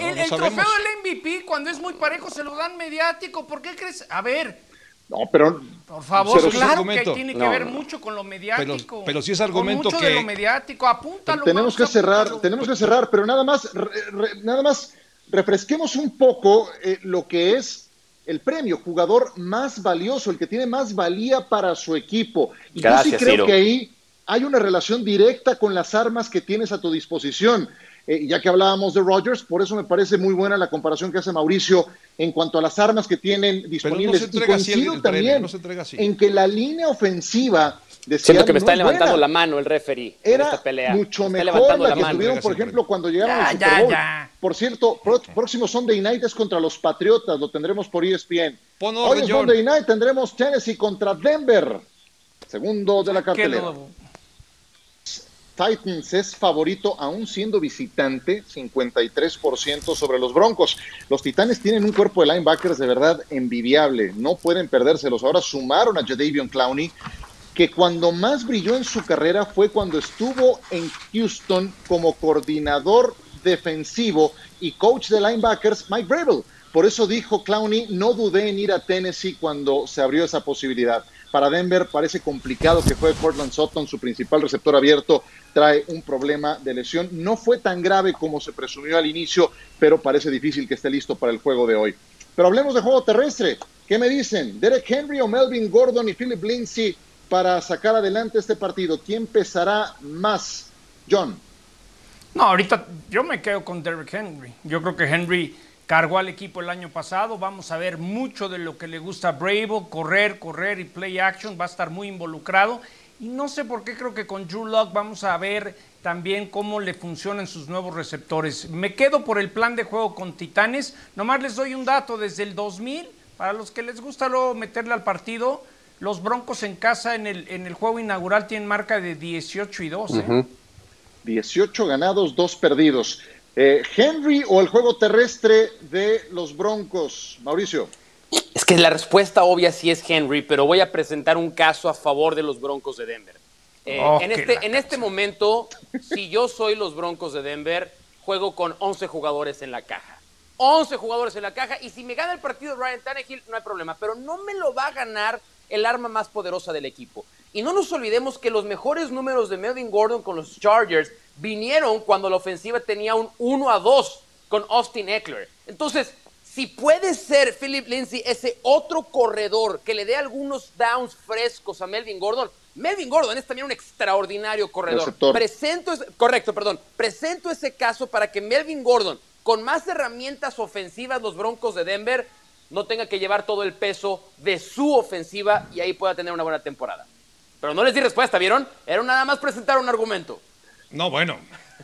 El no el sabemos. trofeo del MVP, cuando es muy parejo, se lo dan mediático. ¿Por qué crees? A ver, No, pero por favor, Pero es claro que tiene que No, ver no. mucho con lo mediático. pero sí es Con argumento mucho que- de lo mediático, apúntalo. tenemos que cerrar, apúntalo. tenemos que cerrar, pero nada más, re- re- nada más refresquemos un poco eh, lo que es el premio, jugador más valioso, el que tiene más valía para su equipo. Y yo Gracias, sí creo Ciro. que ahí hay una relación directa con las armas que tienes a tu disposición. Eh, ya que hablábamos de Rodgers, por eso me parece muy buena la comparación que hace Mauricio en cuanto a las armas que tienen disponibles. se y entrega así el- coincido el también no se entrega así. en que la línea ofensiva de Siento que me Seattle está no levantando buena la mano el referee en era esta pelea. mucho Me mejor la la que mano. tuvieron, por ejemplo, cuando llegaron Ya, al Super ya, Bowl. ya. Por cierto, pro- próximo Sunday Night es contra los Patriotas, lo tendremos por ESPN. Pon Hoy es John. Monday Night, tendremos Tennessee contra Denver, segundo de la Qué cartelera. Titans es favorito aún siendo visitante, 53% sobre los Broncos. Los Titanes tienen un cuerpo de linebackers de verdad envidiable, no pueden perdérselos. Ahora sumaron a Jadavion Clowney, que cuando más brilló en su carrera fue cuando estuvo en Houston como coordinador defensivo y coach de linebackers Mike Vrabel. Por eso dijo Clowney, no dudé en ir a Tennessee cuando se abrió esa posibilidad. Para Denver parece complicado que fue Cortland Sutton, su principal receptor abierto, trae un problema de lesión. No fue tan grave como se presumió al inicio, pero parece difícil que esté listo para el juego de hoy. Pero hablemos de juego terrestre. ¿Qué me dicen? ¿Derek Henry o Melvin Gordon y Philip Lindsay para sacar adelante este partido? ¿Quién pesará más? John. No, ahorita yo me quedo con Derrick Henry. Yo creo que Henry cargó al equipo el año pasado. Vamos a ver mucho de lo que le gusta a Bravo, correr, correr y play action. Va a estar muy involucrado. Y no sé por qué creo que con Drew Lock vamos a ver también cómo le funcionan sus nuevos receptores. Me quedo por el plan de juego con Titanes. Nomás les doy un dato. Desde el 2000, para los que les gusta luego meterle al partido, los Broncos en casa en el, en el juego inaugural tienen marca de 18 y 2. ¿eh? 18 ganados, 2 perdidos. Eh, ¿Henry o el juego terrestre de los Broncos? Mauricio. Es que la respuesta obvia sí es Henry, pero voy a presentar un caso a favor de los Broncos de Denver. Eh, Oh, en, qué este, en este momento, si yo soy los Broncos de Denver, juego con 11 jugadores en la caja. 11 jugadores en la caja y si me gana el partido Ryan Tannehill no hay problema, pero no me lo va a ganar el arma más poderosa del equipo. Y no nos olvidemos que los mejores números de Melvin Gordon con los Chargers vinieron cuando la ofensiva tenía un 1 a 2 con Austin Eckler. Entonces, si puede ser Philip Lindsay ese otro corredor que le dé algunos downs frescos a Melvin Gordon, Melvin Gordon es también un extraordinario corredor. Receptor. Presento ese- correcto, perdón. Presento ese caso para que Melvin Gordon, con más herramientas ofensivas, los Broncos de Denver, no tenga que llevar todo el peso de su ofensiva y ahí pueda tener una buena temporada. Pero no les di respuesta, ¿vieron? Era nada más presentar un argumento. No, bueno.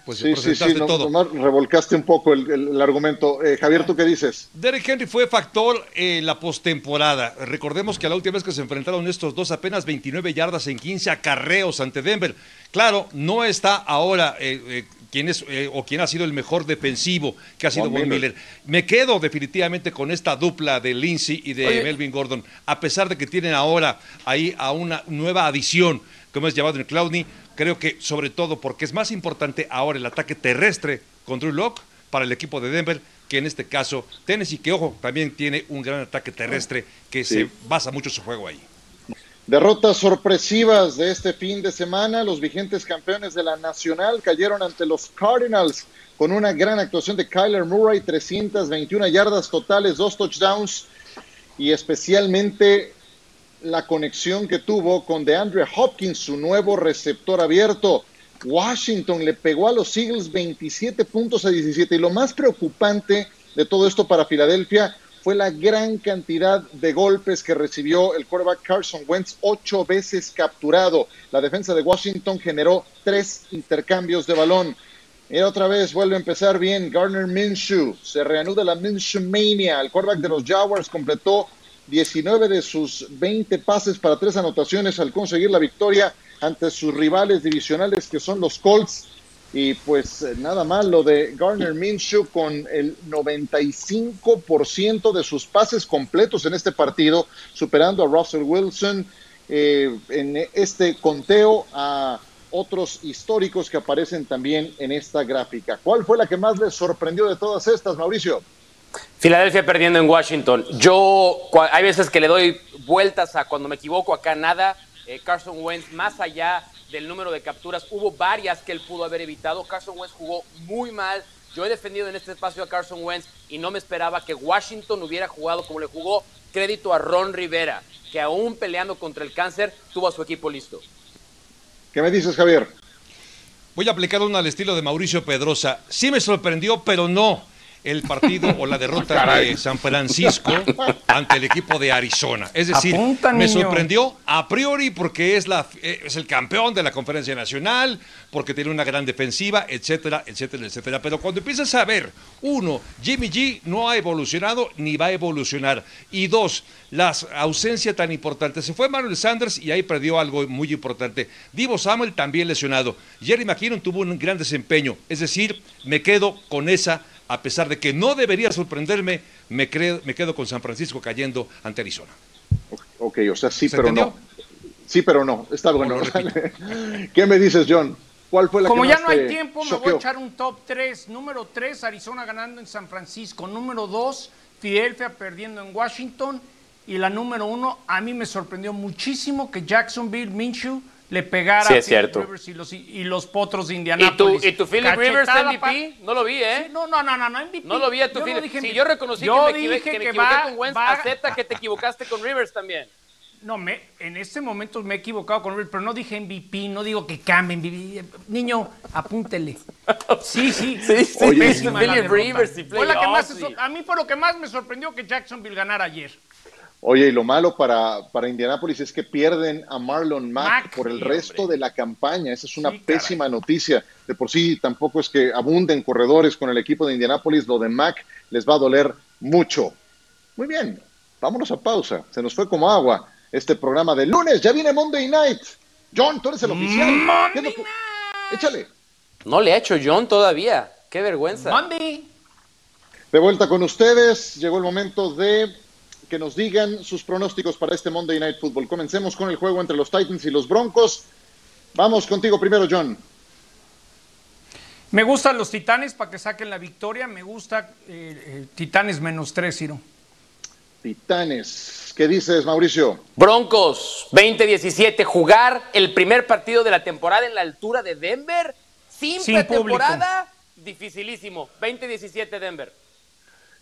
pues Sí, sí, sí, presentaste no- todo. nomás revolcaste un poco el, el- el argumento. Eh, Javier, ¿tú qué dices? Derek Henry fue factor en la postemporada. Recordemos que la última vez que se enfrentaron estos dos, apenas 29 yardas en 15 acarreos ante Denver. Claro, no está ahora eh, eh, quién es eh, o quién ha sido el mejor defensivo que ha sido Von Von Miller. Miller. Me quedo definitivamente con esta dupla de Lindsey y de Oye. Melvin Gordon, a pesar de que tienen ahora ahí a una nueva adición, como es llamado en Clowney. Creo que sobre todo porque es más importante ahora el ataque terrestre con Drew Locke para el equipo de Denver que en este caso Tennessee, que ojo, también tiene un gran ataque terrestre que Sí. se basa mucho su juego ahí. Derrotas sorpresivas de este fin de semana. Los vigentes campeones de la Nacional cayeron ante los Cardinals con una gran actuación de Kyler Murray, 321 yardas totales, dos touchdowns y especialmente la conexión que tuvo con DeAndre Hopkins, su nuevo receptor abierto. Washington le pegó a los Eagles 27 puntos a 17 y lo más preocupante de todo esto para Filadelfia fue la gran cantidad de golpes que recibió el quarterback Carson Wentz, ocho veces capturado. La defensa de Washington generó tres intercambios de balón. Y otra vez vuelve a empezar bien Garner Minshew. Se reanuda la Minshew Mania. El quarterback de los Jaguars completó 19 de sus 20 pases para tres anotaciones al conseguir la victoria ante sus rivales divisionales que son los Colts. Y pues eh, nada mal lo de Garner Minshew con el 95% de sus pases completos en este partido, superando a Russell Wilson eh, en este conteo a otros históricos que aparecen también en esta gráfica. ¿Cuál fue la que más les sorprendió de todas estas, Mauricio? Filadelfia perdiendo en Washington. Yo, hay veces que le doy vueltas a cuando me equivoco, acá nada. Eh, Carson Wentz, más allá del número de capturas, hubo varias que él pudo haber evitado. Carson Wentz jugó muy mal. Yo he defendido en este espacio a Carson Wentz y no me esperaba que Washington hubiera jugado como le jugó. Crédito a Ron Rivera, que aún peleando contra el cáncer, tuvo a su equipo listo. ¿Qué me dices, Javier? Voy a aplicar una al estilo de Mauricio Pedrosa. Sí me sorprendió, pero no el partido o la derrota Caray. de San Francisco ante el equipo de Arizona. Es decir, Apunta, me sorprendió a priori porque es, la, eh, es el campeón de la conferencia nacional, porque tiene una gran defensiva, etcétera, etcétera, etcétera. Pero cuando empiezas a ver, uno, Jimmy G no ha evolucionado ni va a evolucionar. Y dos, la ausencia tan importante. Se fue Manuel Sanders y ahí perdió algo muy importante. Divo Samuel también lesionado. Jerry McKinnon tuvo un gran desempeño. Es decir, me quedo con esa, a pesar de que no debería sorprenderme, me, cre- me quedo con San Francisco cayendo ante Arizona. Ok, o sea, sí, ¿Se pero entendió? no. Sí, pero no. Está bueno. ¿Qué me dices, John? ¿Cuál fue la Como que ya no hay tiempo, me voy a echar un top 3. Número 3, Arizona ganando en San Francisco. Número 2, Filadelfia perdiendo en Washington. Y la número 1, a mí me sorprendió muchísimo que Jacksonville, Minshew, le pegara Sí, a Philip. Rivers y los, y los potros de ¿Y tu, Indianápolis. y tu Philip Rivers Cachetada MVP? No lo vi, ¿eh? No, no, no, no, no, MVP. No lo vi a tu no Philip. MVP. yo reconocí Yo que me, dije que me equivoqué va- con Wentz, va- acepta que te equivocaste con Rivers también. No, me, en este momento me he equivocado con Rivers, pero no dije MVP, no digo que cambie MVP. Niño, apúntele. Sí, sí. Sí, sí, Oye, sí, Philip. Rivers y Fue la que más sí. a mí fue lo que más me sorprendió que Jacksonville ganara ayer. Oye, y lo malo para, para Indianápolis es que pierden a Marlon Mack, Mack, por el resto hombre. de la campaña. Esa es una Sí, caray. pésima noticia. De por sí tampoco es que abunden corredores con el equipo de Indianápolis. Lo de Mack les va a doler mucho. Muy bien, vámonos a pausa. Se nos fue como agua este programa de lunes. Ya viene Monday Night. John, tú eres el oficial. ¿Qué es lo que- Échale. No le ha hecho John todavía. Qué vergüenza. Monday. De vuelta con ustedes, llegó el momento de que nos digan sus pronósticos para este Monday Night Football. Comencemos con el juego entre los Titans y los Broncos. Vamos contigo primero, John. Me gustan los Titanes para que saquen la victoria. Me gusta eh, eh, Titanes menos tres, Ciro. Titanes. ¿Qué dices, Mauricio? Broncos 20-17, jugar el primer partido de la temporada en la altura de Denver sin, Sin pretemporada, dificilísimo. 20-17 Denver.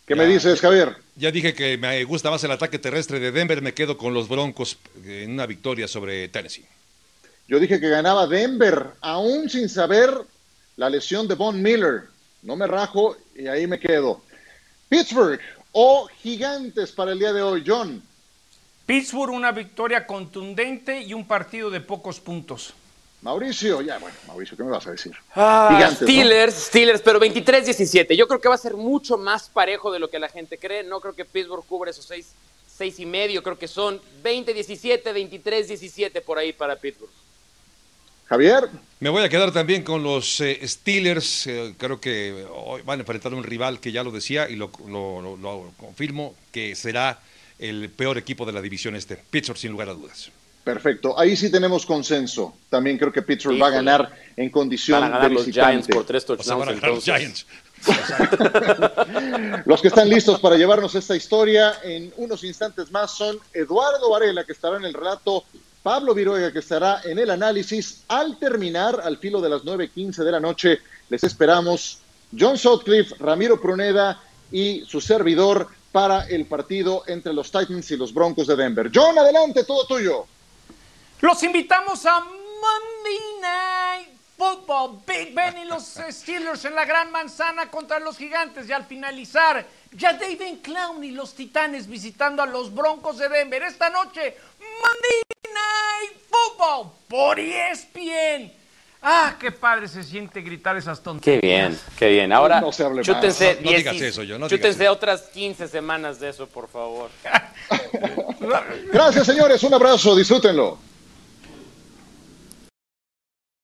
¿Qué me dices, Javier? Ya dije que me gusta más el ataque terrestre de Denver, me quedo con los Broncos en una victoria sobre Tennessee. Yo dije que ganaba Denver, aún sin saber la lesión de Von Miller. No me rajo y ahí me quedo. Pittsburgh o Gigantes para el día de hoy, John. Pittsburgh una victoria contundente y un partido de pocos puntos. Mauricio, ya, bueno, Mauricio, ¿qué me vas a decir? Ah, Gigantes, ¿no? Steelers, Steelers, pero 23-17. Yo creo que va a ser mucho más parejo de lo que la gente cree. No creo que Pittsburgh cubre esos seis, seis y medio. Creo que son 20-17, 23-17 por ahí para Pittsburgh. Javier. Me voy a quedar también con los eh, Steelers. eh, creo que hoy van a enfrentar a un rival que ya lo decía y lo, lo- lo- lo confirmo, que será el peor equipo de la división este. Pittsburgh, sin lugar a dudas. Perfecto, ahí sí tenemos consenso. También creo que Pittsburgh va a ganar en condición Van a ganar de los visitante. Giants por tres O sea, van a touchdowns. ganar los. Giants. Los que están listos para llevarnos esta historia en unos instantes más son Eduardo Varela, que estará en el relato, Pablo Viruega, que estará en el análisis. Al terminar, al filo de las 9.15 de la noche, les esperamos John Sutcliffe, Ramiro Pruneda y su servidor para el partido entre los Titans y los Broncos de Denver. John, adelante, todo tuyo. Los invitamos a Monday Night Football. Big Ben y los Steelers en la Gran Manzana contra los Gigantes. Y al finalizar, ya David Clown y los Titanes visitando a los Broncos de Denver. Esta noche, Monday Night Football por ESPN. Ah, qué padre se siente gritar esas Qué tonterías. bien, qué bien. Ahora, No se hable más. chútense, No- no 10 digas eso, yo, no chútense digas otras 15 semanas de eso, por favor. Gracias, señores. Un abrazo. Disfrútenlo.